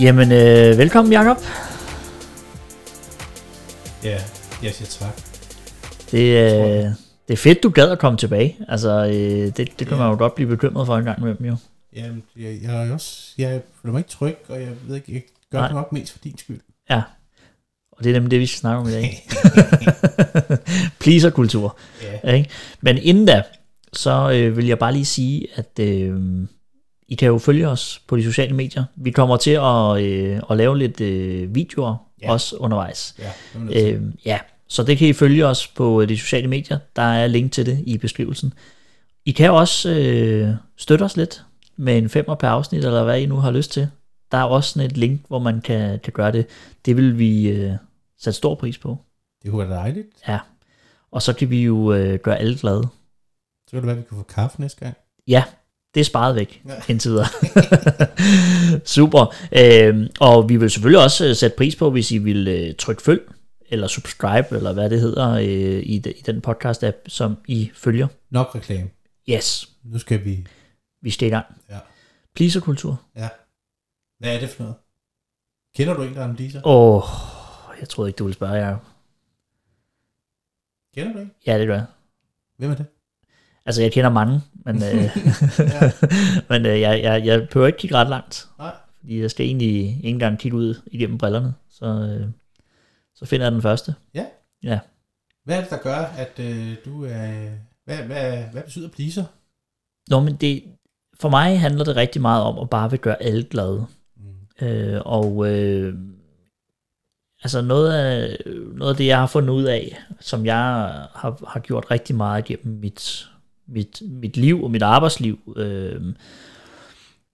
Jamen, øh, velkommen Jakob. Ja, jeg siger tak. Det, øh, det er fedt, du gad at komme tilbage. Altså, øh, det, det kan Ja. man jo godt blive bekymret for en gang med dem jo. Jamen, jeg, jeg er også, jeg føler mig ikke tryg, og jeg ved ikke, jeg gør Nej. det nok mest for din skyld. Og det er nemlig det, vi skal snakke om i dag. Pleaser-kultur. Ja. Ikke? Men inden da, så øh, vil jeg bare lige sige, at øh, I kan jo følge os på de sociale medier. Vi kommer til at, øh, at lave lidt øh, videoer Ja. også undervejs. Ja. Øh, ja, så det kan I følge os på øh, de sociale medier. Der er link til det i beskrivelsen. I kan også øh, støtte os lidt med en femmer per afsnit, eller hvad I nu har lyst til. Der er også sådan et link, hvor man kan, kan gøre det. Det vil vi øh, sætte stor pris på. det kunne være dejligt. Ja. Og så kan vi jo øh, gøre alle glade. Så kan det være, at vi kan få kaffe næste gang. Ja, det er sparet væk Ja. indtil videre. Super. Øhm, og vi vil selvfølgelig også øh, sætte pris på, hvis I vil øh, trykke følg, eller subscribe, eller hvad det hedder, øh, i, de, i den podcast-app, som I følger. Nok reklame. Yes, Nu skal vi... vi skal i gang. Ja. Pleaser-kultur. ja. Hvad er det for noget? Kender du en, der er en pleaser? Åh, oh, jeg troede ikke, du ville spørge jer. Kender du ikke? Ja, det gør jeg. Hvem er det? Altså, jeg kender mange, men, øh, Ja. Men øh, jeg, jeg, jeg behøver ikke kigge ret langt. Nej. Fordi jeg skal egentlig ikke engang kigge ud igennem brillerne. Så, øh, så finder jeg den første. Hvad er det, der gør, at øh, du er... Hvad, hvad, hvad betyder pleaser? Nå, men det, for mig handler det rigtig meget om at bare vil gøre alle glade. Mm. Øh, og øh, altså noget af, noget af det, jeg har fundet ud af, som jeg har, har gjort rigtig meget gennem mit, mit, mit liv og mit arbejdsliv, øh,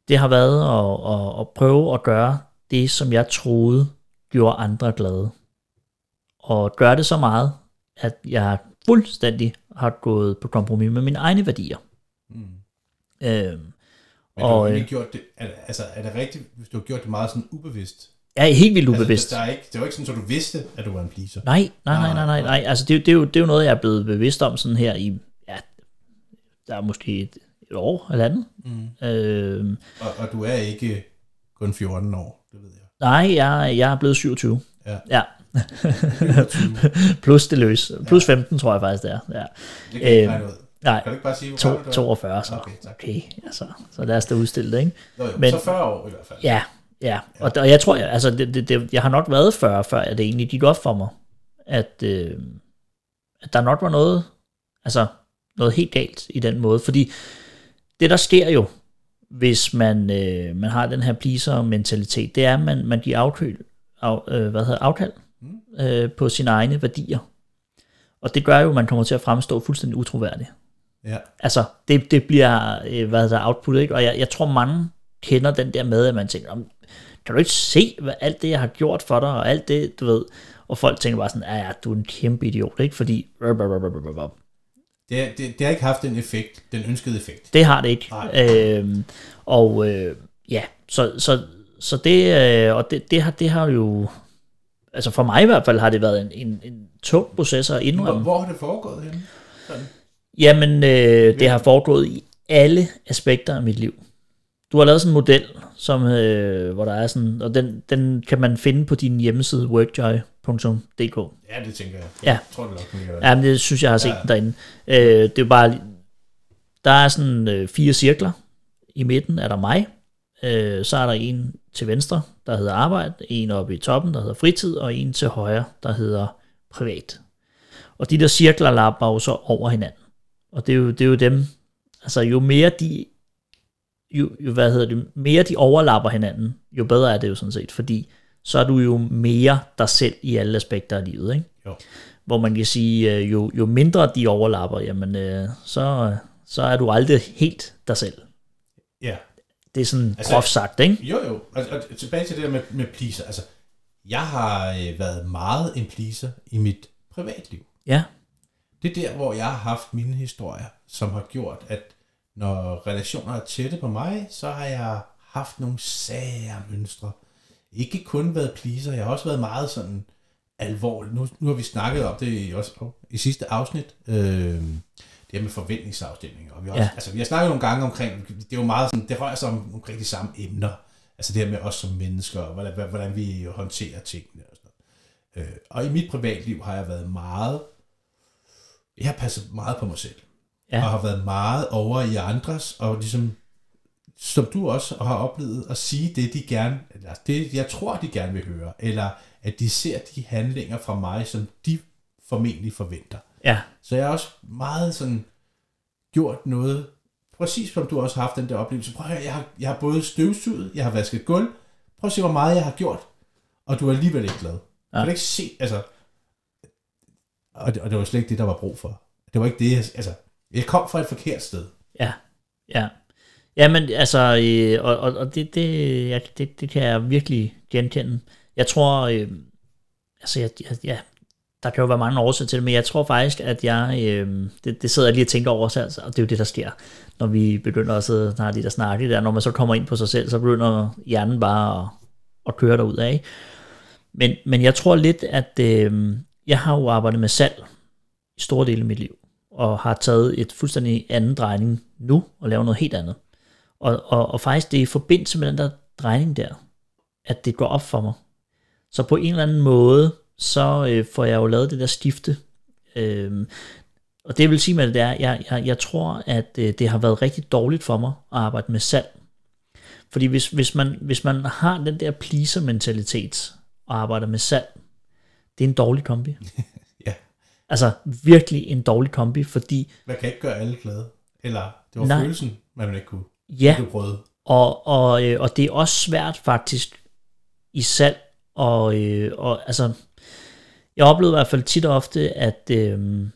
det har været at, at, at prøve at gøre det, som jeg troede gjorde andre glade. Og gøre det så meget, at jeg fuldstændig har gået på kompromis med mine egne værdier. Mm. Øh, Men Og, du har øh, gjort det... Altså, er det rigtigt, hvis du har gjort det meget sådan ubevidst? er helt vildt ubevidst. Altså, der er ikke, det var ikke sådan, at du vidste, at du var en pleaser. Nej, nej, nej, nej, nej, nej. Altså, det, er jo- det, er jo, det er jo noget, jeg er blevet bevidst om sådan her i, ja, der er måske et, et år eller andet. Mm. Øh, Og, og du er ikke kun 14 år, det ved jeg. nej, jeg, jeg er blevet 27. Ja. Ja. 27. Plus det løs. Plus 15, tror jeg faktisk, det er. Ja. Det kan ikke Øhm. Nej, Kan du ikke bare sige, hvor to, gammel du er? 42, så. Okay, tak. Okay, altså, så lad os da udstille det, ikke? Nå, jo, Men- men, så 40 år i hvert fald. Ja, ja. Og, og jeg tror, jeg, altså, det, det, det, jeg har nok været 40, før at det egentlig gik op for mig, at, øh, at der nok var noget, altså noget helt galt i den måde. Fordi det, der sker jo, hvis man, øh, man har den her pleaser-mentalitet, det er, at man, man giver afkøl, af, øh, hvad hedder, afkald Mm. øh, på sine egne værdier. Og det gør jo, at man kommer til at fremstå fuldstændig utroværdig. Ja. Altså, det, det bliver, øh, hvad der output, ikke? Og jeg, jeg tror, mange kender den der med, at man tænker, "Om, kan du ikke se, hvad alt det, jeg har gjort for dig, og alt det, du ved, og folk tænker bare sådan, ja, ja, du er en kæmpe idiot, ikke? Fordi, Det, er- det, det har ikke haft den effekt, den ønskede effekt. det har det ikke. Nej. Øhm, og øh, ja, så, så, så det, øh, og det, det, har, det har jo, altså for mig i hvert fald, har det været en, en, en tung proces at Hvor, indrømme. hvor har det foregået henne? Sådan. Jamen, øh, det har foregået i alle aspekter af mit liv. Du har lavet sådan en model, som, øh, hvor der er sådan, og den, den kan man finde på din hjemmeside workjoy.dk. Ja, det tænker jeg. Ja. Jeg tror det nok, gør det. Ja, men det synes jeg har set ja. derinde. Øh, det er jo bare, der er sådan øh, fire cirkler. I midten er der mig. Øh, så er der en til venstre, der hedder arbejde, en oppe i toppen, der hedder fritid, og en til højre, der hedder privat. Og de der cirkler lapper jo så over hinanden. Og det er jo, det er jo dem, altså jo mere de, jo, jo, hvad hedder det, mere de overlapper hinanden, jo bedre er det jo sådan set, fordi så er du jo mere dig selv i alle aspekter af livet, ikke? Jo. Hvor man kan sige, øh, jo, jo mindre de overlapper, jamen øh, så, så er du aldrig helt dig selv. Ja. Det er sådan Altså- altså, groft sagt, ikke? Jo, jo. Og tilbage til det der med, med pleaser. Altså, jeg har øh, været meget en pleaser i mit privatliv. Ja, Det er der, hvor jeg har haft mine historier, som har gjort, at når relationer er tætte på mig, så har jeg haft nogle sære mønstre. Ikke kun været pleaser, jeg har også været meget sådan alvorlig. Nu, nu har vi snakket om det i, også, i sidste afsnit, øh, det her med forventningsafstemninger. Og vi også, Ja. altså, vi har snakket nogle gange omkring, det er jo meget sådan, det rører sig om omkring de samme emner. Altså det her med os som mennesker, og hvordan, hvordan vi håndterer tingene og sådan noget. Øh, og i mit privatliv har jeg været meget, jeg har passet meget på mig selv. Ja. Og har været meget over i andres, og ligesom, som du også har oplevet, at sige det, de gerne, eller det, jeg tror, de gerne vil høre, eller at de ser de handlinger fra mig, som de formentlig forventer. Ja. Så jeg har også meget sådan gjort noget, præcis som du også har haft den der oplevelse. Prøv at høre, jeg har, jeg har både støvsuget, jeg har vasket gulv. Prøv at se, hvor meget jeg har gjort. Og du er alligevel ikke glad. Ja. Kan du ikke se, altså... Og det, og det var slet ikke det, der var brug for. Det var ikke det, jeg, altså... Jeg kom fra et forkert sted. Ja, ja. Ja, men altså, øh, og, og, og det, det, ja, det, det kan jeg virkelig genkende. Jeg tror, øh, altså, jeg, jeg, ja, der kan jo være mange årsager til det, men jeg tror faktisk, at jeg, øh, det, det sidder jeg lige og tænker over, altså, og det er jo det, der sker, når vi begynder at sidde og de der snakke der, når man så kommer ind på sig selv, så begynder hjernen bare at, at køre derud af. Men, men jeg tror lidt, at øh, jeg har jo arbejdet med salg i store dele af mit liv, og har taget et fuldstændig anden drejning nu, og lavet noget helt andet. Og, og, og faktisk det er i forbindelse med den der drejning der, at det går op for mig. Så på en eller anden måde, så øh, får jeg jo lavet det der stifte. Øh, og det vil sige med det er, jeg, jeg, jeg tror, at øh, det har været rigtig dårligt for mig at arbejde med salg. Fordi hvis, hvis, man, hvis man har den der pleaser-mentalitet og arbejder med salg, det er en dårlig kombi. ja. Altså virkelig en dårlig kombi, fordi... Man kan ikke gøre alle glade. Eller det var nej, følelsen, man ikke kunne. Ja, og, og, øh, og det er også svært faktisk i salg, og, øh, og altså, jeg oplevede i hvert fald tit og ofte, at, øh,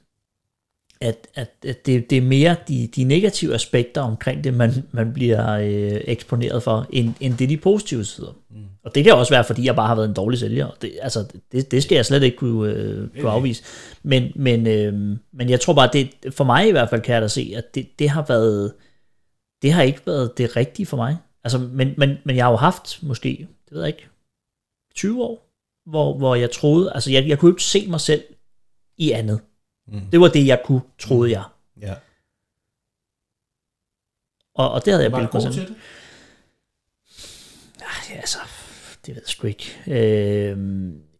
at, at, at det, det er mere de, de negative aspekter omkring det, man, man bliver øh, eksponeret for, end, end det de positive sider. Mm. Og det kan også være, fordi jeg bare har været en dårlig sælger. Det, altså, det, det skal jeg slet ikke kunne, øh, kunne afvise. Men, men, øh, men jeg tror bare, det, for mig i hvert fald kan jeg da se, at det, det har været, det har ikke været det rigtige for mig. Altså, men, men, men jeg har jo haft måske, det ved jeg ikke, 20 år, hvor, hvor jeg troede, altså jeg, jeg kunne ikke se mig selv i andet. Mm. Det var det, jeg kunne, troede jeg. Ja. Og, og det havde jeg bildet mig selv. Ja, altså, det ved jeg sgu ikke. Øh,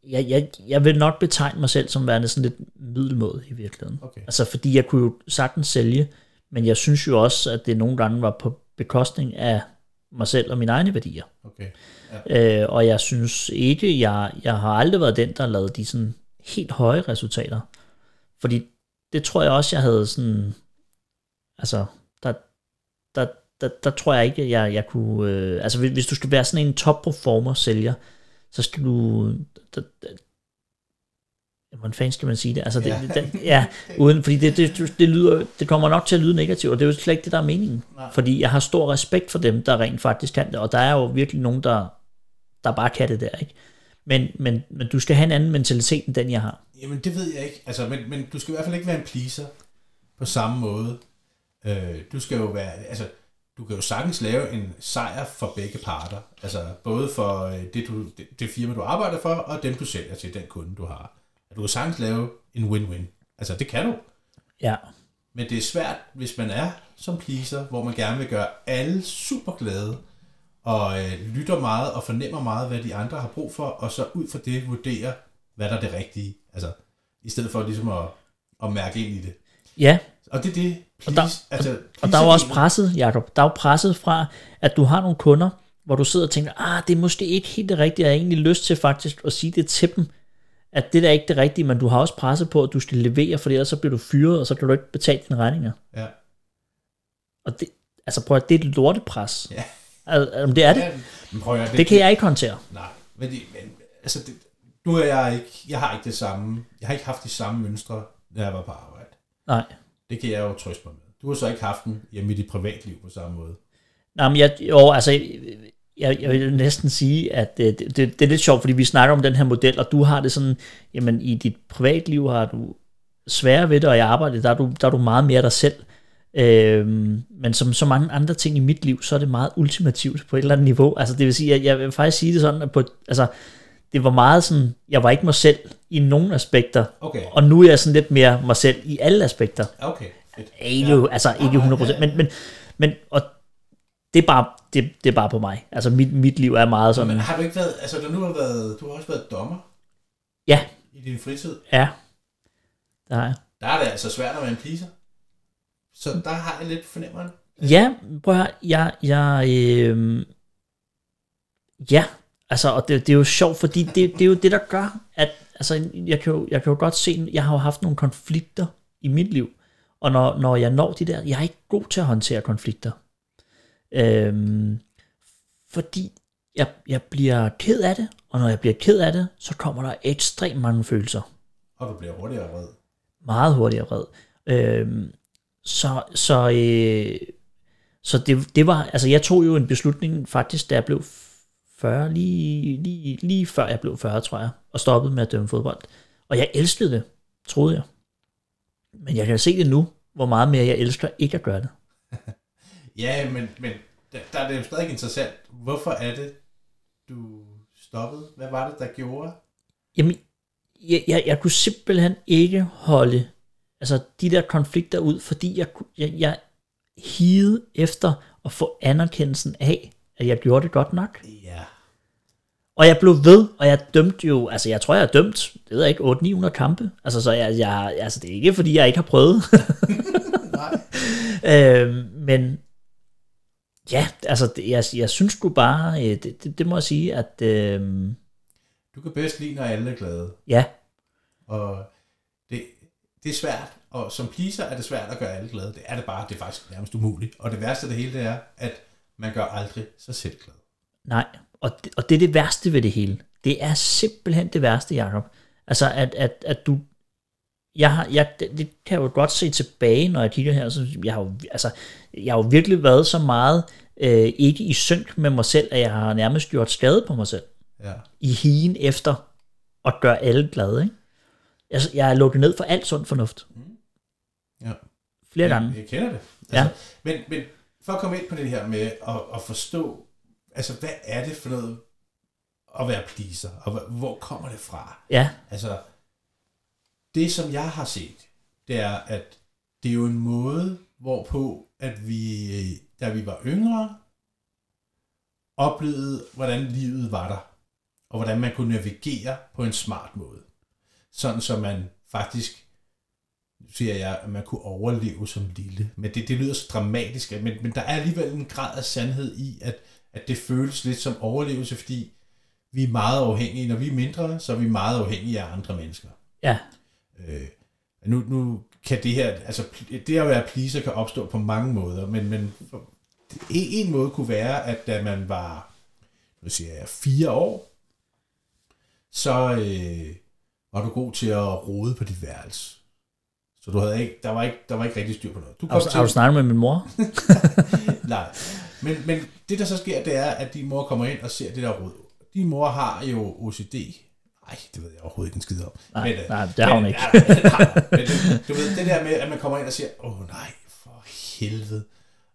jeg, jeg, jeg vil nok betegne mig selv som værende sådan lidt middelmåde i virkeligheden. Okay. Altså, fordi jeg kunne jo sagtens sælge, men jeg synes jo også, at det nogle gange var på bekostning af mig selv og mine egne værdier. Okay. Ja. Øh, og jeg synes ikke, jeg, jeg har aldrig været den, der lavede de sådan helt høje resultater. Fordi det tror jeg også, jeg havde sådan, altså, der, der, der, der tror jeg ikke, jeg, jeg kunne, øh, altså hvis, hvis du skal være sådan en top performer sælger, så skal du, der, hvordan fanden skal man sige det? Altså, det, ja. det, ja, uden, fordi det, det, det, lyder, det kommer nok til at lyde negativt, og det er jo slet ikke det, der er meningen. Nej. Fordi jeg har stor respekt for dem, der rent faktisk kan det, og der er jo virkelig nogen, der, der bare kan det der, ikke? Men, men, men du skal have en anden mentalitet, end den jeg har. Jamen, det ved jeg ikke. Altså, men, men du skal i hvert fald ikke være en pleaser på samme måde. Øh, du skal jo være, altså, du kan jo sagtens lave en sejr for begge parter. Altså, både for øh, det, du, det, det firma, du arbejder for, og dem, du sælger til, den kunde, du har. Du kan sagtens lave en win-win. Altså, det kan du. Ja. Men det er svært, hvis man er som pleaser, hvor man gerne vil gøre alle super glade, og øh, lytter meget og fornemmer meget, hvad de andre har brug for, og så ud fra det vurdere, hvad der er det rigtige. Altså, i stedet for ligesom at, at mærke ind i det. Ja. Og det er det, please, og der, altså, og der er jo også presset, Jacob. Der er jo presset fra, at du har nogle kunder, hvor du sidder og tænker, ah, det er måske ikke helt det rigtige, jeg har egentlig lyst til faktisk at sige det til dem, at det der er ikke det rigtige, men du har også presset på, at du skal levere, for ellers så bliver du fyret, og så kan du ikke betale dine regninger. Ja. Og det, altså prøv at det er et lortepres. Ja. Altså, det er det. Ja, men prøv at, det, det kan jeg ikke håndtere. Nej, men, det, men altså, det, nu er jeg ikke, jeg har ikke det samme, jeg har ikke haft de samme mønstre, når jeg var på arbejde. Nej. Det kan jeg jo trøste mig med. Du har så ikke haft den hjemme i dit privatliv på samme måde. Nej, men jeg, jo, altså, jeg, jeg vil næsten sige, at det, det, det er lidt sjovt, fordi vi snakker om den her model, og du har det sådan, jamen i dit privatliv har du svære ved det, og i arbejdet, der er du, der er du meget mere dig selv. Øhm, men som så mange andre ting i mit liv, så er det meget ultimativt på et eller andet niveau. Altså det vil sige, at jeg vil faktisk sige det sådan, at på, altså, det var meget sådan, jeg var ikke mig selv i nogle aspekter, okay. og nu er jeg sådan lidt mere mig selv i alle aspekter. Okay. Ikke, ja. Altså ikke 100%, men, men, men og det er bare, det, det er bare på mig. Altså mit, mit liv er meget sådan, Men har du ikke været, altså du nu har været, du har også været dommer ja, i din fritid. ja, der har jeg. Der er det altså svært at være en pleaser. Så der har jeg lidt fornemmeren. Ja, prøv at høre, jeg, jeg, øh, ja, altså, og det, det er jo sjovt, fordi det, det er jo det, der gør, at, altså, jeg kan jo, jeg kan jo godt se, jeg har jo haft nogle konflikter i mit liv, og når, når jeg når de der, jeg er ikke god til at håndtere konflikter, øhm, fordi jeg, jeg bliver ked af det, og når jeg bliver ked af det, så kommer der ekstremt mange følelser Og du bliver hurtigere vred. meget hurtigere vred. Øhm, så så, øh, så det, det var, altså jeg tog jo en beslutning faktisk, da jeg blev 40, lige, lige, lige før jeg blev 40, tror jeg, og stoppede med at dømme fodbold. Og jeg elskede det, troede jeg. Men jeg kan se det nu, hvor meget mere jeg elsker ikke at gøre det. Ja, men, men der, der er det jo stadig interessant. Hvorfor er det, du stoppede? Hvad var det, der gjorde? Jamen, jeg, jeg, jeg kunne simpelthen ikke holde altså de der konflikter ud, fordi jeg, jeg, jeg higede efter at få anerkendelsen af, at jeg gjorde det godt nok. Ja. Og jeg blev ved, og jeg dømte jo, altså jeg tror, jeg har dømt, det ved jeg ikke, 800-900 kampe. Altså, så jeg, jeg, altså det er ikke, fordi jeg ikke har prøvet. Nej. øhm, men ja, altså jeg, jeg synes sgu bare, øh, det, det, det må jeg sige, at øhm, Du kan bedst lide, når alle er glade. ja, Og det, det er svært. Og som pleaser er det svært at gøre alle glade. Det er det bare. Det er faktisk nærmest umuligt. Og det værste af det hele, det er, at man gør aldrig sig selv glad. nej, og det, og det er det værste ved det hele. Det er simpelthen det værste, Jacob. Altså, at, at, at du, jeg har, jeg, det, det kan jeg jo godt se tilbage, når jeg kigger her, så jeg har jo, altså, jeg har jo virkelig været så meget øh, ikke i synk med mig selv, at jeg har nærmest gjort skade på mig selv. Ja. i higen efter at gøre alle glade. Ikke? Jeg, jeg er lukket ned for alt sund fornuft. ja. Flere Ja, gange. Jeg kender det. Ja. men, men for at komme ind på det her med at, at forstå, altså hvad er det for noget at være pleaser, og hvor kommer det fra? Ja, Altså, det som jeg har set, det er, at det er jo en måde, hvorpå, at vi, da vi var yngre, oplevede, hvordan livet var der, og hvordan man kunne navigere på en smart måde. Sådan så man faktisk, siger jeg, at man kunne overleve som lille. Men det, det lyder så dramatisk, men, men der er alligevel en grad af sandhed i, at, at det føles lidt som overlevelse, fordi vi er meget afhængige. Når vi er mindre, så er vi meget afhængige af andre mennesker. ja, Øh, nu, nu kan det her, altså det at være pleaser kan opstå på mange måder, men, men en, en måde kunne være, at da man var, nu siger jeg, fire år, så øh, var du god til at rode på dit værelse. Så du havde ikke, der var ikke, der var ikke rigtig styr på noget. Du har, du- har du snakket med min mor? Nej. Men, men det, der så sker, det er, at din mor kommer ind og ser det der rod. Din mor har jo OCD. Nej, det ved jeg overhovedet ikke en skid om. Nej, øh, nej, det har hun men, ikke. Nej, men det, du ved, det der med, at man kommer ind og siger, åh nej, for helvede.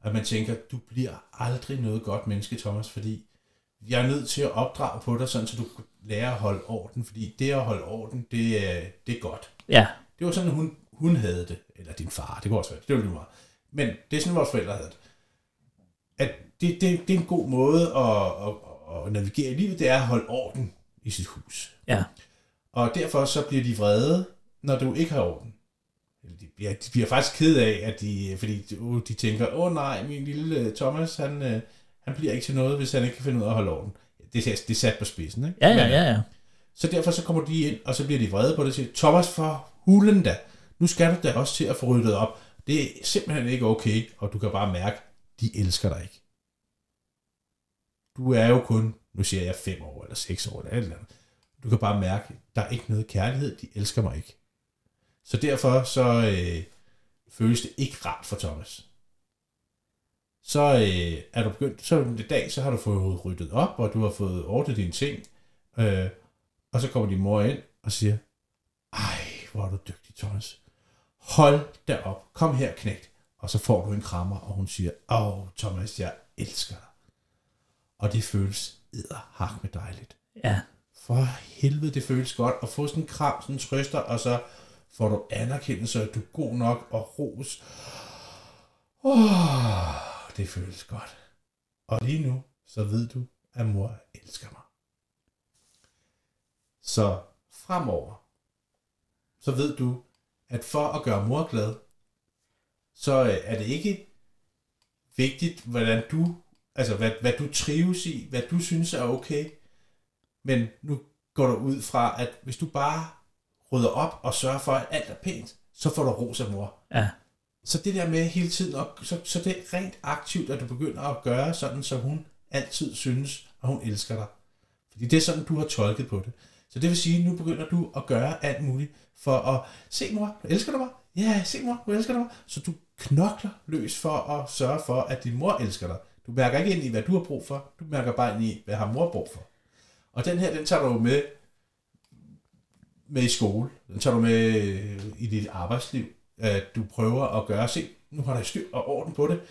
At man tænker, du bliver aldrig noget godt menneske, Thomas, fordi jeg er nødt til at opdrage på dig, sådan så du kan lære at holde orden, fordi det at holde orden, det er, det er godt. Ja, Det var sådan, hun, hun havde det. Eller din far, det kunne også være. Det var lige meget. Men det er sådan, vores forældre havde det. At det, det, det er en god måde at, at, at navigere i livet, det er at holde orden i sit hus. ja, Og derfor så bliver de vrede, når du ikke har orden. Eller de, bliver, de bliver faktisk ked af, at de, fordi de, uh, de tænker, åh nej, min lille øh, Thomas, han, øh, han bliver ikke til noget, hvis han ikke kan finde ud af at holde orden. Det, er- det er sat på spidsen, ikke? ja, ja, ja, ja. så derfor så kommer de ind, og så bliver de vrede på det og siger, Thomas for hulen da, nu skal du da også til at få ryddet op. Det er simpelthen ikke okay, og du kan bare mærke, de elsker dig ikke. Du er jo kun, nu siger jeg fem år eller seks år eller et eller andet. Du kan bare mærke, der er ikke noget kærlighed, de elsker mig ikke. Så derfor så øh, føles det ikke rart for Thomas. Så øh, er du begyndt, så en dag, så har du fået ryddet op, og du har fået ordnet dine ting, øh, og så kommer din mor ind og siger, ej, hvor er du dygtig, Thomas. Hold da op. Kom her, knægt. Og så får du en krammer, og hun siger, åh, Thomas, jeg elsker dig. Og det føles edderhak med dejligt. ja. For helvede, det føles godt at få sådan en kram, sådan en trøster, og så får du anerkendelse, at du er god nok og ros. Oh, det føles godt. Og lige nu, så ved du, at mor elsker mig. Så fremover, så ved du, at for at gøre mor glad, så øh, er det ikke vigtigt, hvordan du, altså hvad, hvad du trives i, hvad du synes er okay, men nu går du ud fra, at hvis du bare rydder op og sørger for, at alt er pænt, så får du ros af mor. Ja. Så det der med hele tiden, og så, så det er rent aktivt, at du begynder at gøre sådan, så hun altid synes, at hun elsker dig. Fordi det er sådan, du har tolket på det. Så det vil sige, at nu begynder du at gøre alt muligt for at se mor, du elsker du mig? Ja, se mor, du elsker du mig? Så du knokler løs for at sørge for, at din mor elsker dig. Du mærker ikke ind i, hvad du har brug for. Du mærker bare ind i, hvad har mor brug for. Og den her, den tager du med, med i skole. Den tager du med øh, i dit arbejdsliv. At du prøver at gøre, se, nu har der styr og orden på det.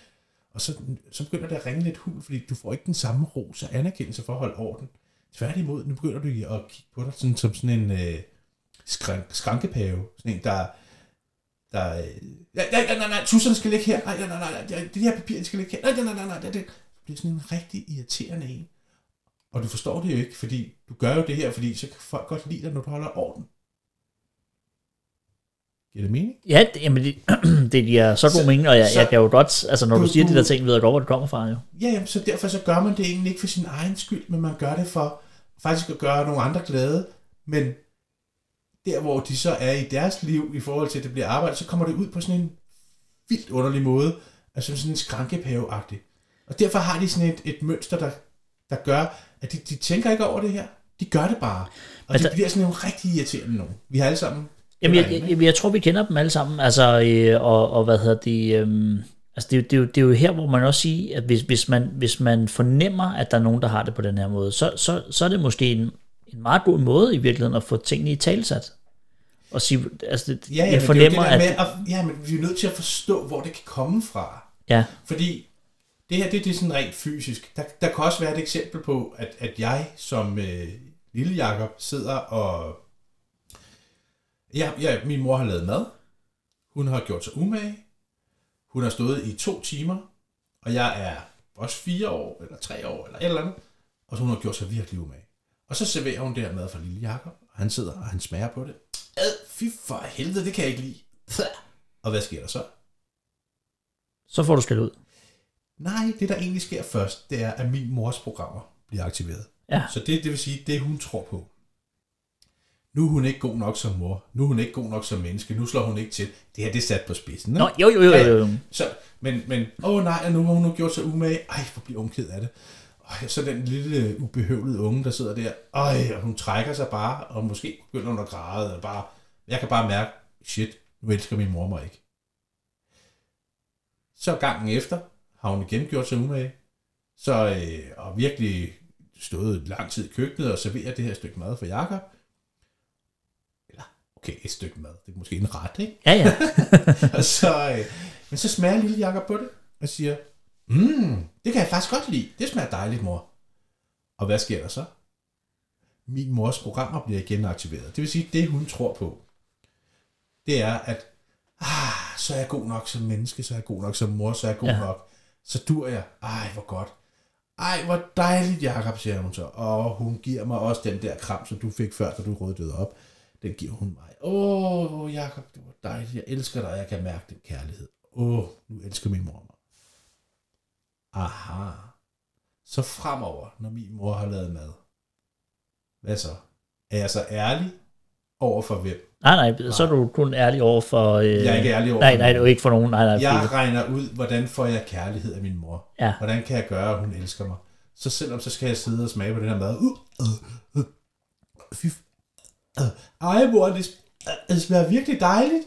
Og så, så begynder det at ringe lidt hul, fordi du får ikke den samme ros og anerkendelse for at holde orden. Tværtimod, nu begynder du at kigge på dig sådan, som sådan en øh, skrank, skrankepave. Sådan en, der, der øh, nej, nej, nej, nej, tusserne skal ligge her. Nej, nej, nej, nej, det her papir skal ligge her. Nej, nej, nej, nej, det, det bliver sådan en rigtig irriterende en. Og du forstår det jo ikke, fordi du gør jo det her, fordi så kan folk godt lide dig, når du holder orden. Giver det mening? Ja, det, jamen det, det giver så god Så- mening, og jeg, så- jeg kan jo godt, altså når du, Du- siger de du- der ting, ved jeg godt, hvor det kommer fra jo. Ja, jamen, så derfor så gør man det egentlig ikke for sin egen skyld, men man gør det for faktisk at gøre nogle andre glade. Men der, hvor de så er i deres liv i forhold til, at det bliver arbejde, så kommer det ud på sådan en vildt underlig måde, altså sådan en skrankepave -agtig. Og derfor har de sådan et, et mønster, der, der gør, at de, de tænker ikke over det her. De gør det bare. Og Men de der- bliver sådan nogle rigtig irriterende nogen. Vi har alle sammen... Jamen, jeg, det jeg, jeg, jeg tror, vi kender dem alle sammen, altså, øh, og, og hvad hedder det, øhm, altså det, er jo- det, er jo, det er jo her, hvor man også siger, at hvis, hvis, man, hvis man fornemmer, at der er nogen, der har det på den her måde, så, så, så er det måske en, en meget god måde i virkeligheden at få tingene i talsat. Og sige, altså, det, Ja, ja, jeg men det er fornemmer, det at... at, ja, men vi er nødt til at forstå, hvor det kan komme fra. Ja, Fordi det her, det, det er sådan rent fysisk. Der, der kan også være et eksempel på, at, at jeg som øh, lille Jakob sidder og... Ja, ja, min mor har lavet mad. Hun har gjort sig umage. Hun har stået i to timer. Og jeg er også fire år, eller tre år, eller et eller andet. Og så hun har gjort sig virkelig umage. Og så serverer hun det her mad for lille Jakob. Og han sidder, og han smager på det. Ad, fy for helvede, det kan jeg ikke lide. Og hvad sker der så? så får du skal ud. Nej, det der egentlig sker først, det er, at min mors programmer bliver aktiveret. Ja. Så det, det vil sige, det hun tror på. Nu er hun ikke god nok som mor. Nu er hun ikke god nok som menneske. Nu slår hun ikke til. Det her, det er sat på spidsen. Ikke? Nå, jo, jo, jo, jo, jo. Så, men, men, åh nej, nu har hun nu gjort sig umage. Ej, hvor bliver hun ked af det. Ej, så den lille ubehøvlede unge, der sidder der. Ej, og hun trækker sig bare, og måske begynder hun at græde. Og bare, jeg kan bare mærke, shit, nu elsker min mor mig ikke. Så gangen efter har hun igen gjort sig umage. Så, øh, og virkelig stået lang tid i køkkenet og serveret det her stykke mad for Jakob. Eller, okay, et stykke mad. Det er måske en ret, ikke? Ja, ja. og så, øh, men så smager lille Jakob på det, og siger, mm, det kan jeg faktisk godt lide. Det smager dejligt, mor. Og hvad sker der så? Min mors programmer bliver igen aktiveret. Det vil sige, det hun tror på, det er, at ah, så er jeg god nok som menneske, så er jeg god nok som mor, så er jeg god Ja. nok. Så dur jeg. Ej, hvor godt. Ej, hvor dejligt, Jakob, siger hun så. Og hun giver mig også den der kram, som du fik før, da du røddede op. Den giver hun mig. Åh, oh, Jakob, det var dejligt. Jeg elsker dig, jeg kan mærke den kærlighed. Åh, oh, nu elsker min mor mig. Aha. Så fremover, når min mor har lavet mad, hvad så? Er jeg så ærlig over for hvem? Nej, nej, så er du kun ærlig over for... Øh, Jeg er ikke ærlig over Nej, nej, det er ikke for nogen. Nej, nej, Jeg fordi- regner ud, hvordan får jeg kærlighed af min mor. Ja. Hvordan kan jeg gøre, at hun elsker mig? Så selvom så skal jeg sidde og smage på den her mad. Uh, uh, uh. Fy, uh. Ej, mor, det, uh, det smager virkelig dejligt.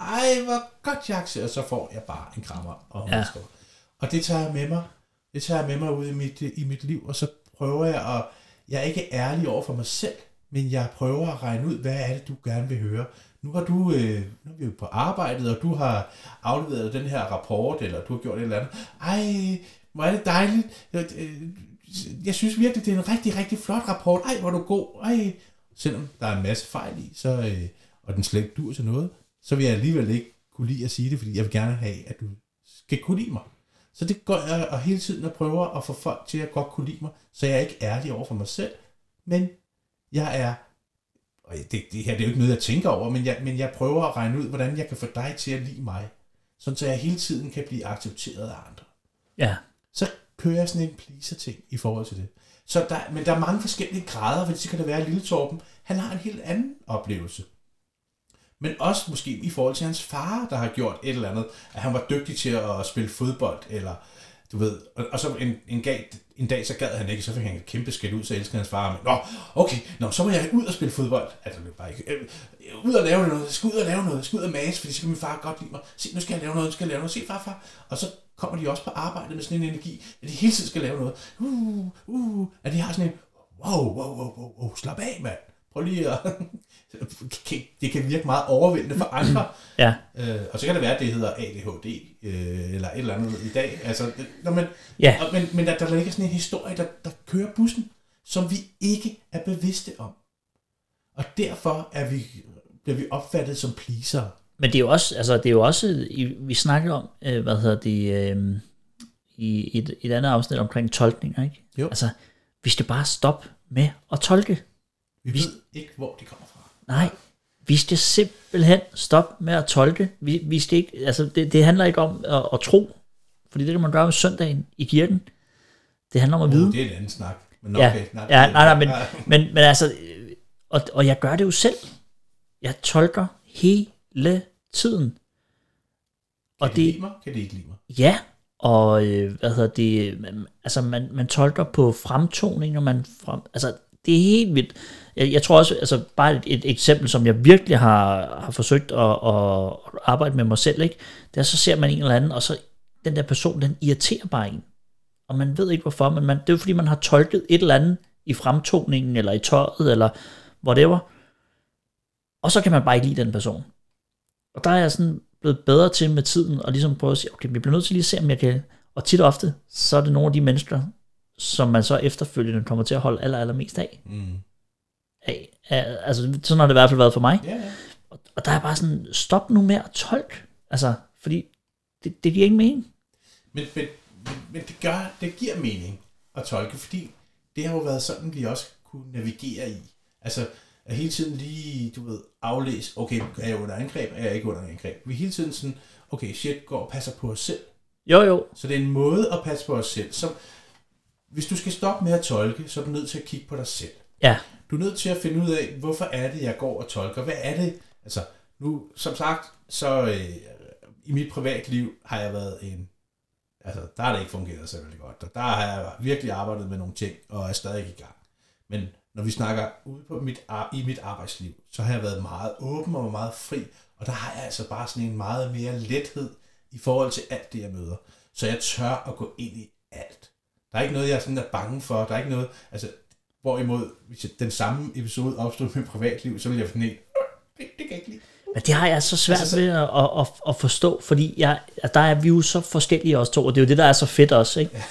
Ej, hvor godt, siger, og så får jeg bare en krammer. Og, hun Ja. elsker mig og det tager jeg med mig. Det tager jeg med mig ud i mit, i mit liv, og så prøver jeg at... Jeg er ikke ærlig over for mig selv, men jeg prøver at regne ud, hvad er det, du gerne vil høre. Nu har du, øh, nu er vi jo på arbejdet, og du har afleveret den her rapport, eller du har gjort et eller andet. Ej, hvor er det dejligt. Jeg, øh, jeg synes virkelig, det er en rigtig, rigtig flot rapport. Ej, hvor er du god. Ej. Selvom der er en masse fejl i, så, øh, og den slet ikke dur til noget, så vil jeg alligevel ikke kunne lide at sige det, fordi jeg vil gerne have, at du skal kunne lide mig. Så det går jeg og hele tiden og prøver at få folk til at godt kunne lide mig, så jeg er ikke ærlig over for mig selv, men jeg er, og det, det her det er jo ikke noget, jeg tænker over, men jeg, men jeg prøver at regne ud, hvordan jeg kan få dig til at lide mig, sådan så jeg hele tiden kan blive accepteret af andre. Ja. Så kører jeg sådan en pleaser-ting i forhold til det. Så der, men der er mange forskellige grader, fordi så kan det være, at Lille Torben, han har en helt anden oplevelse. Men også måske i forhold til hans far, der har gjort et eller andet, at han var dygtig til at spille fodbold, eller du ved, og, og så en, en, dag, en dag, så gad han ikke, så fik han et kæmpe skæld ud, så elskede hans far, men nå, okay, nå, så må jeg ud og spille fodbold. Altså, det bare ikke, øh, ud og lave noget, jeg skal ud og lave noget, jeg skal ud og mase, fordi så kan min far godt lide mig. Se, nu skal jeg lave noget, nu skal jeg lave noget, se far, far. Og så kommer de også på arbejde med sådan en energi, at de hele tiden skal lave noget. Uh, uh, at de har sådan en, wow, wow, wow, wow, wow slap af, mand. Prøv lige at... det kan virke meget overvældende for andre. Ja. Øh, og så kan det være, at det hedder ADHD, øh, eller et eller andet i dag. Altså, det, når man, Ja. og, men, men der, der ligger sådan en historie, der, der kører bussen, som vi ikke er bevidste om. Og derfor er vi, bliver vi opfattet som pleaser. Men det er jo også, altså det er jo også, vi snakker om, øh, hvad hedder det, øh, i et, et andet afsnit omkring tolkninger, ikke? Jo. Altså, vi skal bare stoppe med at tolke. Vi ved ikke, hvor de kommer fra. Nej, vi skal simpelthen stoppe med at tolke. Vi, vi skal ikke, altså det, det handler ikke om at, at tro, fordi det kan man gøre om søndagen i kirken. Det handler om at vide. Uh, det er en anden snak. Men Ja, okay, ja, nej, nej, men, men, men altså, øh, og, og jeg gør det jo selv. Jeg tolker hele tiden. Kan Og de det, lide mig? Kan de ikke lide mig? ja, og øh, hvad hedder det, man, altså man, man tolker på fremtoning, og man frem, altså det er helt vildt. Jeg, jeg tror også, altså bare et, et eksempel, som jeg virkelig har, har forsøgt at, at arbejde med mig selv, ikke? det er, så ser man en eller anden, og så den der person, den irriterer bare en. Og man ved ikke hvorfor, men man, det er jo fordi, man har tolket et eller andet i fremtoningen, eller i tøjet, eller whatever. Og så kan man bare ikke lide den person. Og der er jeg sådan blevet bedre til med tiden, og ligesom prøve at sige, okay, vi bliver nødt til lige at se, om jeg kan... Og tit og ofte, så er det nogle af de mennesker, som man så efterfølgende kommer til at holde aller, allermest af. Mm. af, altså, sådan har det i hvert fald været for mig. Ja, ja. Og, og der er bare sådan, stop nu med at tolke. Altså, fordi det, det giver ingen mening. Men, men, men, men det, gør, det giver mening at tolke, fordi det har jo været sådan, vi også kunne navigere i. Altså, at hele tiden lige, du ved, aflæse, okay, er jeg under angreb, er jeg ikke under angreb? Vi hele tiden sådan, okay, shit, går og passer på os selv. Jo, jo. Så det er en måde at passe på os selv. Så hvis du skal stoppe med at tolke, så er du nødt til at kigge på dig selv. Ja, Du er nødt til at finde ud af, hvorfor er det, jeg går og tolker? Hvad er det? Altså, nu, som sagt, så øh, i mit privatliv har jeg været en... Altså, der har det ikke fungeret så veldig godt. Og der har jeg virkelig arbejdet med nogle ting, og er stadig i gang. Men når vi snakker ude på mit, i mit arbejdsliv, så har jeg været meget åben og meget fri. Og der har jeg altså bare sådan en meget mere lethed i forhold til alt det, jeg møder. Så jeg tør at gå ind i alt. Der er ikke noget, jeg sådan er bange for. Der er ikke noget... Altså, Hvorimod, hvis jeg- den samme episode opstod med privatliv, så ville jeg finde en, det, det kan jeg ikke lide. men det har jeg så svært Altså, altså, ved at, at, at, forstå, fordi jeg, at der er vi jo så forskellige os to, og det er jo det, der er så fedt også, ikke?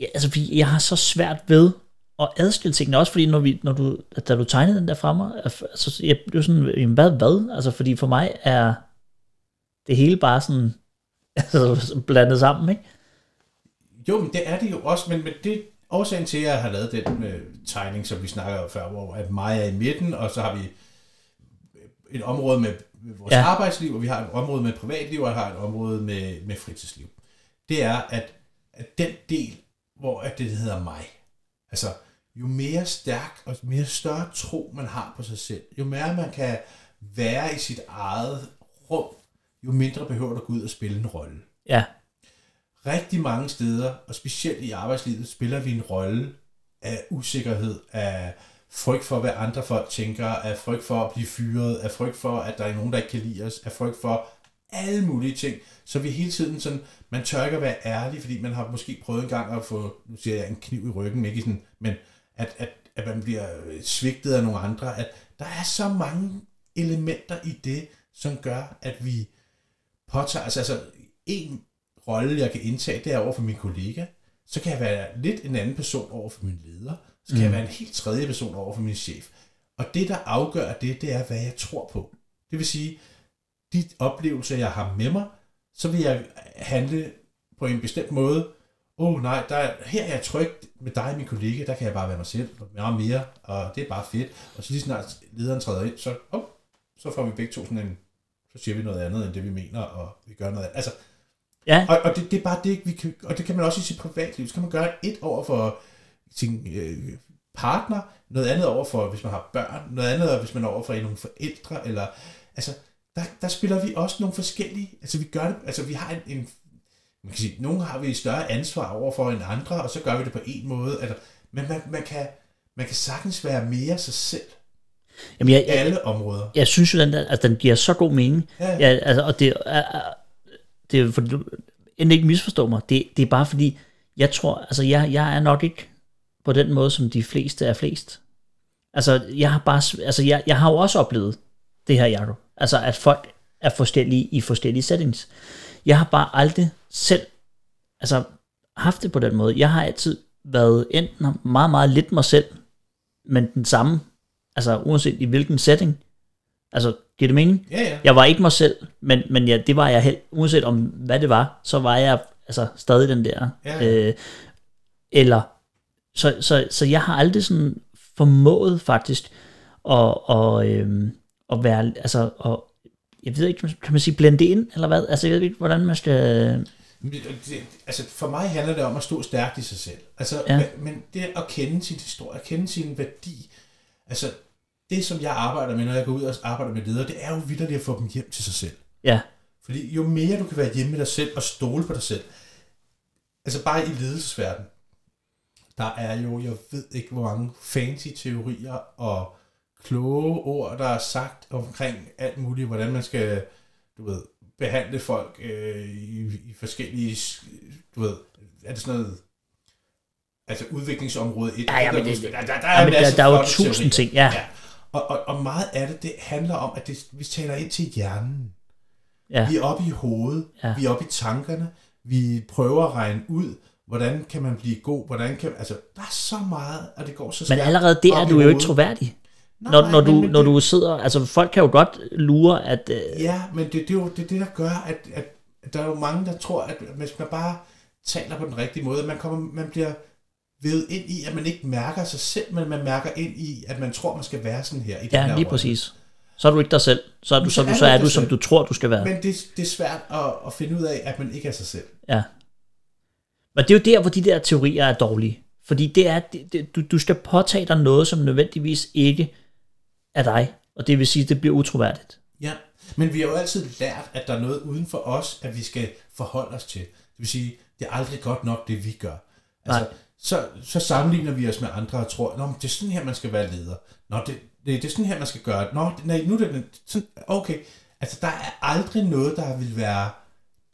Ja, altså, fordi jeg har så svært ved at adskille tingene, også fordi når, vi, når du, da du tegnede den der fremme, altså, jeg blev sådan, jamen, hvad, hvad? Altså, fordi for mig er det hele bare sådan, altså, blandet sammen, ikke? Jo, men det er det jo også, men, men det årsagen til, at jeg har lavet den øh, tegning, som vi snakker om før, hvor at mig er i midten, og så har vi et område med, vores ja. Arbejdsliv, og vi har et område med privatliv, og vi har et område med, med fritidsliv. Det er, at, at den del, hvor at det hedder mig, altså jo mere stærk og mere større tro man har på sig selv, jo mere man kan være i sit eget rum, jo mindre behøver du at gå ud og spille en rolle. Ja, Rigtig mange steder, og specielt i arbejdslivet, spiller vi en rolle af usikkerhed, af frygt for, hvad andre folk tænker, af frygt for at blive fyret, af frygt for, at der er nogen, der ikke kan lide os, af frygt for alle mulige ting. Så vi hele tiden sådan, man tør ikke at være ærlig, fordi man har måske prøvet en gang at få, nu siger jeg en kniv i ryggen, ikke sådan, men at, at, at man bliver svigtet af nogle andre, at der er så mange elementer i det, som gør, at vi påtager, altså, altså en rolle, jeg kan indtage, det er over for min kollega, så kan jeg være lidt en anden person over for min leder, så kan mm. jeg være en helt tredje person over for min chef. Og det, der afgør det, det er, hvad jeg tror på. Det vil sige, de oplevelser, jeg har med mig, så vil jeg handle på en bestemt måde, åh oh, nej, der er, her er jeg tryg med dig, min kollega, der kan jeg bare være mig selv, og meget mere, og det er bare fedt. Og så lige snart lederen træder ind, så, oh, så får vi begge to sådan en, så siger vi noget andet, end det vi mener, og vi gør noget andet. Altså, Ja, og, og det, det, er bare det, vi kan, og det kan man også i sit privatliv. Så kan man gøre et over for sin øh, partner, noget andet over for, hvis man har børn, noget andet, hvis man er over for nogle forældre, eller, altså, der, der spiller vi også nogle forskellige, altså vi gør det, altså vi har en, en man kan sige, nogle har vi større ansvar over for end andre, og så gør vi det på en måde, altså, men man, man, kan, man kan sagtens være mere sig selv Jamen, jeg, i jeg, alle områder. jeg synes jo, den, der, at den giver så god mening. Ja. Ja, altså, og det er- det er for, end ikke misforstå mig, det, det er bare fordi, jeg tror, altså jeg, jeg er nok ikke på den måde, som de fleste er flest. Altså, jeg har bare, altså jeg, jeg har jo også oplevet det her, Jacob. Altså, at folk er forskellige i forskellige settings. Jeg har bare aldrig selv, altså, haft det på den måde. Jeg har altid været enten meget, meget lidt mig selv, men den samme, altså uanset i hvilken setting. Altså, giver det mening? Ja, ja. Jeg var ikke mig selv, men, men ja, det var jeg helt, uanset om hvad det var, så var jeg altså stadig den der. Ja. Øh, eller, så, så, så jeg har aldrig sådan formået faktisk at, og, øhm, at være, altså, og, jeg ved ikke, kan man sige blende ind, eller hvad? Altså, jeg ved ikke, hvordan man skal... Altså, for mig handler det om at stå stærkt i sig selv. Altså, Ja. ja. men det at kende sin historie, at kende sin værdi, altså, det som jeg arbejder med, når jeg går ud og arbejder med ledere, det er jo vildt at få dem hjem til sig selv. Ja, Fordi jo mere du kan være hjemme med dig selv og stole på dig selv, altså bare i ledelsesverdenen, der er jo, jeg ved ikke hvor mange fancy teorier og kloge ord, der er sagt omkring alt muligt, hvordan man skal, du ved, behandle folk øh, i, i forskellige, du ved, er det sådan noget, altså udviklingsområde 1. Ja, ja, men det- der, der, der, er, men en masse der, der er jo tusind teorier. ting, ja. Ja. Og, og, og meget af det, det handler om, at det, vi taler ind til hjernen. ja, Vi er oppe i hovedet, Ja. vi er oppe i tankerne, vi prøver at regne ud, hvordan kan man blive god, hvordan kan, altså, der er så meget, og det går så men svært allerede der er du jo ikke troværdig. Nej, Når, når, du, men- men når det- du sidder, altså folk kan jo godt lure, at, øh, Ja, men det, det er jo det, det der gør, at, at, at der er jo mange, der tror, at hvis man bare taler på den rigtige måde, man, kommer, man bliver vævet ind i, at man ikke mærker sig selv, men man mærker ind i, at man tror, man skal være sådan her. I den her ja, lige rolle. præcis. Så er du ikke dig selv. Så er du, så, så er du, så er du, som selv. du tror, du skal være. Men det, det er svært at, at finde ud af, at man ikke er sig selv. Ja. Men det er jo der, hvor de der teorier er dårlige. Fordi det er, det, det, du, du skal påtage dig noget, som nødvendigvis ikke er dig. Og det vil sige, at det bliver utroværdigt. Ja, men vi har jo altid lært, at der er noget uden for os, at vi skal forholde os til. Det vil sige, det er aldrig godt nok, det vi gør. Altså, Nej. Så, så sammenligner vi os med andre og tror, Nå, men det er sådan her, man skal være leder. Nå, det, det, det er sådan her, man skal gøre. Nå, det- nej, nu er det sådan, okay. Altså, der er aldrig noget, der vil være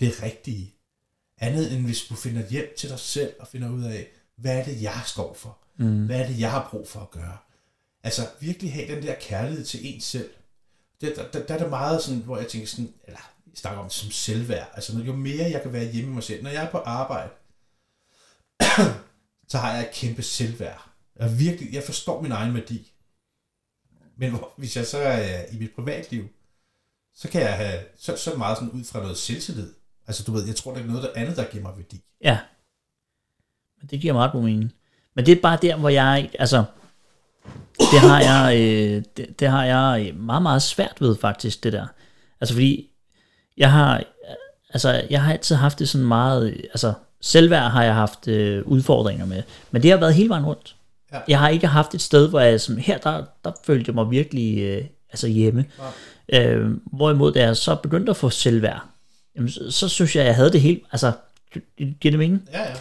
det rigtige. Andet end hvis du finder hjem til dig selv og finder ud af, hvad er det, jeg står for? Mm. Hvad er det, jeg har brug for at gøre? Altså, virkelig have den der kærlighed til en selv det, der, der, der er det meget sådan, hvor jeg tænker sådan, eller jeg snakker om som selvværd. Altså, jo mere jeg kan være hjemme med mig selv. Når jeg er på arbejde, så har jeg et kæmpe selvværd. Jeg, virkelig, jeg forstår min egen værdi. Men hvor, hvis jeg så er øh, i mit privatliv, så kan jeg have, så, så meget sådan ud fra noget selvtillid. Altså, du ved, jeg tror, der er noget der andet, der giver mig værdi. Ja. Men det giver meget god mening. Men det er bare der, hvor jeg altså, det har jeg, øh, det, det har jeg øh, meget, meget svært ved faktisk, det der. Altså fordi, jeg har, altså, jeg har altid haft det sådan meget, øh, altså, selvværd har jeg haft øh, udfordringer med, men det har været hele vejen rundt. Ja. Jeg har ikke haft et sted, hvor jeg sådan, her, der, der følte jeg mig virkelig øh, altså hjemme. Øh, hvorimod, da jeg så begyndte at få selvværd, jamen, så, så synes jeg, jeg havde det helt, altså, giver det mening? Ja, ja.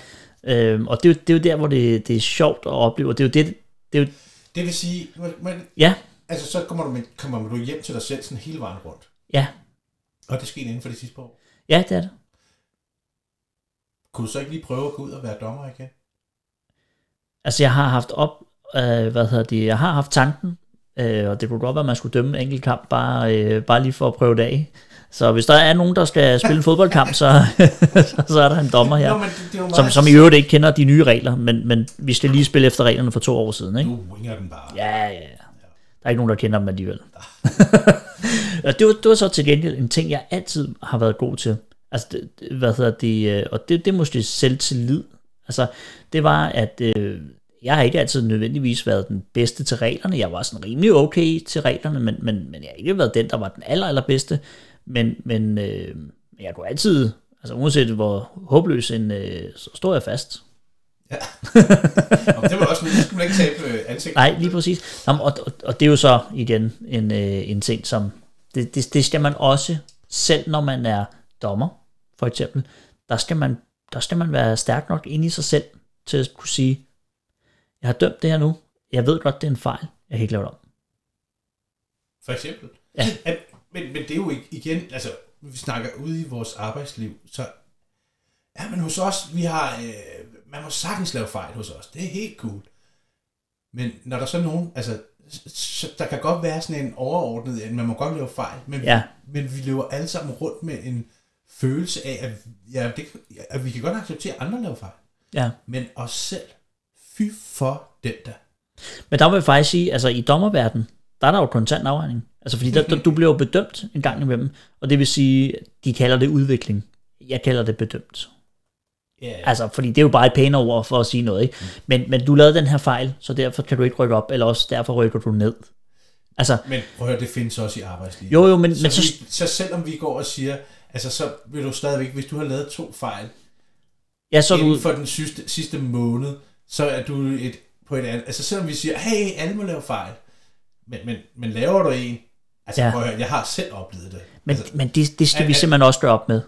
Øhm, og det er, det er jo der, hvor det, det er sjovt at opleve. og Det er jo det, det er jo, Det vil sige, men, ja, altså, så kommer du, med, kommer du hjem til dig selv sådan hele vejen rundt. ja, Og det skete inden for de sidste par år. ja, det er det. Kunne du så ikke lige prøve at gå ud og være dommer igen? Altså, jeg har haft op, øh, hvad hedder det, jeg har haft tanken, øh, og det kunne godt være, at man skulle dømme en enkelt kamp, bare, øh, bare lige for at prøve det af. Så hvis der er nogen, der skal spille en fodboldkamp, så, så er der en dommer her, Nå, det, det som, som i øvrigt ikke kender de nye regler, men, men vi skal lige spille efter reglerne for to år siden, ikke? Du winger den bare. Ja, ja, ja. Der er ikke nogen, der kender dem alligevel. det, var, det var så til gengæld en ting, jeg altid har været god til. Altså, det, hvad hedder det, øh, og det, det er måske selvtillid. Altså, det var, at øh, jeg har ikke altid nødvendigvis været den bedste til reglerne. Jeg var sådan rimelig okay til reglerne, men, men, men jeg har ikke været den, der var den aller, allerbedste. Men, men øh, jeg kunne altid, altså uanset hvor håbløs en, øh, så står jeg fast. Og det var også nu, skulle man ikke tabe øh, ansigt. Nej, lige præcis. Jamen, og, og, og det er jo så igen en, øh, en ting, som det, det, det skal man også, selv når man er dommer, for eksempel, der skal man, der skal man være stærk nok inde i sig selv, til at kunne sige, jeg har dømt det her nu, jeg ved godt, det er en fejl, jeg kan ikke lave det om. For eksempel. Ja. At, men, men det er jo ikke, igen, altså, vi snakker ude i vores arbejdsliv, så ja, men hos os, vi har, øh, man må sagtens lave fejl hos os, det er helt cool. Men når der så er nogen, altså, så, der kan godt være sådan en overordnet, at man må godt lave fejl, men, Ja. men vi løber alle sammen rundt med en følelse af, at, ja, det, at vi kan godt acceptere, at andre laver fejl, Ja. men os selv, fy for den der. Men der vil jeg faktisk sige, altså i dommerverdenen, der er der jo kontant afregning. Altså fordi der, der, du bliver jo bedømt en gang imellem, og det vil sige, de kalder det udvikling. Jeg kalder det bedømt. Ja, Altså, fordi det er jo bare et pænere ord for at sige noget, ikke? Men, men du lavede den her fejl, så derfor kan du ikke rykke op, eller også derfor rykker du ned. Altså, Men prøv at høre, det findes også i arbejdslivet. Jo, jo, men- så, men så- vi, så selvom vi går og siger, altså så vil du stadigvæk, hvis du har lavet to fejl ja, så inden du, for den sidste, sidste måned, så er du et, på et andet, altså selvom vi siger, hey, alle må lave fejl, men, men, men laver du en, altså Ja. prøv at høre, jeg har selv oplevet det. men, altså, men det, det skal er- vi simpelthen også gøre op med.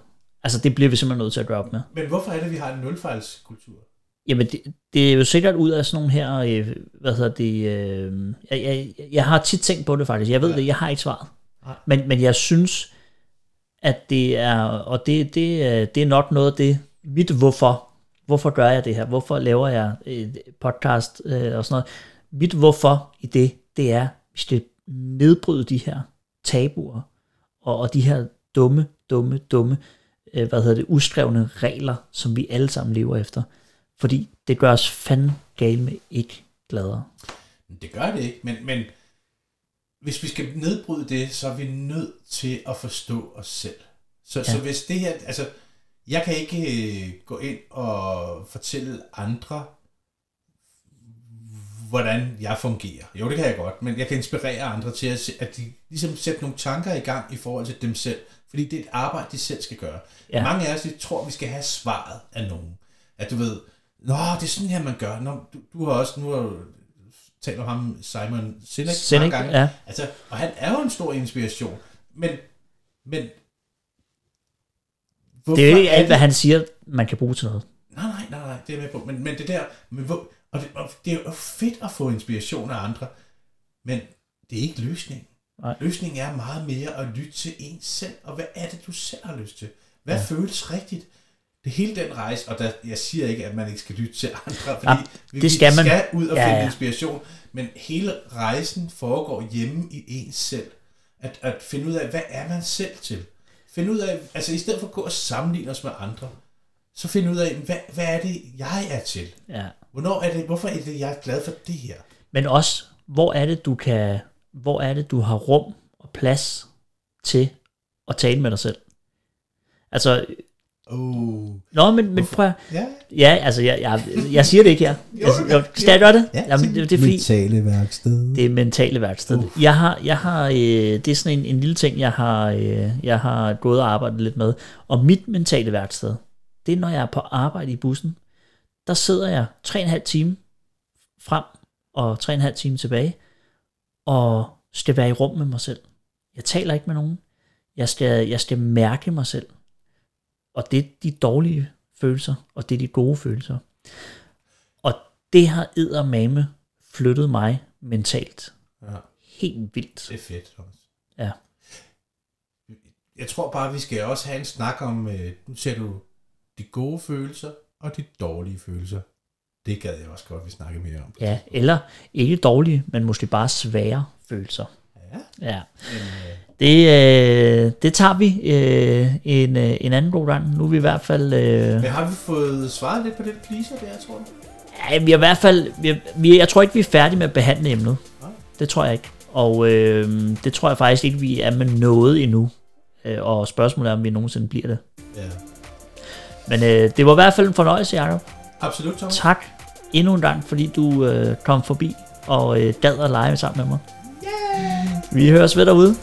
Altså, det bliver vi simpelthen nødt til at gøre op med. men hvorfor er det, vi har en nulfejlskultur? Jamen, det, det er jo sikkert ud af sådan nogle her, øh, hvad hedder det, øh, jeg, jeg, jeg har tit tænkt på det faktisk, jeg ved Ja. det, jeg har ikke svaret. Nej. Men, men jeg synes, at det er, og det, det, øh, det er nok noget af det, mit hvorfor, hvorfor gør jeg det her, hvorfor laver jeg et podcast øh, og sådan noget. Mit hvorfor i det, det er, vi skal nedbryde de her tabuer, og, og de her dumme, dumme, dumme, øh, hvad hedder det, uskrevne regler, som vi alle sammen lever efter. Fordi det gør os fandme gale med ikke gladere. Det gør det ikke, men, men hvis vi skal nedbryde det, så er vi nødt til at forstå os selv. Så, ja. så hvis det her, altså, jeg kan ikke øh, gå ind og fortælle andre, hvordan jeg fungerer. Jo, det kan jeg godt, men jeg kan inspirere andre til, at, at de ligesom sætter nogle tanker i gang i forhold til dem selv. Fordi det er et arbejde, de selv skal gøre. Ja. Mange af os, de tror, vi skal have svaret af nogen. At du ved, Nå, det er sådan her, man gør. Nå, du, du har også, nu har du talt om ham, Simon Sinek, Sinek, mange gange. ja. Altså, og han er jo en stor inspiration. Men, men Det er jo ikke alt, hvad han siger, man kan bruge til noget. Nej, nej, nej, nej, det er med på. Men, men det der, men hvor, og, det, og det er jo fedt at få inspiration af andre, men det er ikke løsningen. Nej. Løsningen er meget mere at lytte til en selv, og hvad er det, du selv har lyst til? Hvad ja. føles rigtigt? Det hele den rejse, og der, jeg siger ikke, at man ikke skal lytte til andre, fordi Ja, vi, det skal man. skal ud og Ja, finde ja. inspiration, men hele rejsen foregår hjemme i en selv. At, at finde ud af, hvad er man selv til? Finde ud af, altså i stedet for at gå og sammenligne os med andre, så finde ud af, hvad, hvad er det, jeg er til? Ja. Hvornår er det, hvorfor er det, jeg er glad for det her? Men også, hvor er det, du kan, hvor er det, du har rum og plads til at tale med dig selv? Altså, Oh. nå, men, men prøv at, Ja, ja, altså, jeg, jeg, jeg siger det ikke her. Jo, Altså, ja, jeg, skal jeg gøre det? Ja, Jamen, det, det er fordi, Mentale værksted. det er mentale værksted. Jeg har, jeg har, øh, det er sådan en, en lille ting, jeg har, øh, jeg har gået og arbejdet lidt med. Og mit mentale værksted, det er, når jeg er på arbejde i bussen, der sidder jeg 3,5 time frem og 3,5 time tilbage, og skal være i rum med mig selv. Jeg taler ikke med nogen. Jeg skal, jeg skal mærke mig selv. Og det er de dårlige følelser, og det er de gode følelser. Og det har eddermame flyttet mig mentalt. ja, Helt vildt. det er fedt, Thomas. Ja. Jeg tror bare, vi skal også have en snak om, øh, nu ser du de gode følelser og de dårlige følelser. Det gad jeg også godt, vi snakkede mere om. Ja, eller ikke dårlige, men måske bare svære følelser. Ja, Ja. øh, Det, øh, det tager vi øh, en, øh, en anden god gang. Nu er vi i hvert fald... Øh, men har vi fået svaret lidt på den pleaser der, tror du? ja, vi er i hvert fald... Vi, vi, jeg tror ikke, vi er færdige med at behandle emnet. Nej. Det tror jeg ikke. Og øh, det tror jeg faktisk ikke, vi er med noget endnu. Øh, og spørgsmålet er, om vi nogensinde bliver det. Ja. Men øh, det var i hvert fald en fornøjelse, Jacob. Absolut, Thomas. Tak endnu en gang, fordi du øh, kom forbi og øh, gad at lege sammen med mig. Yeah. Vi høres ved derude.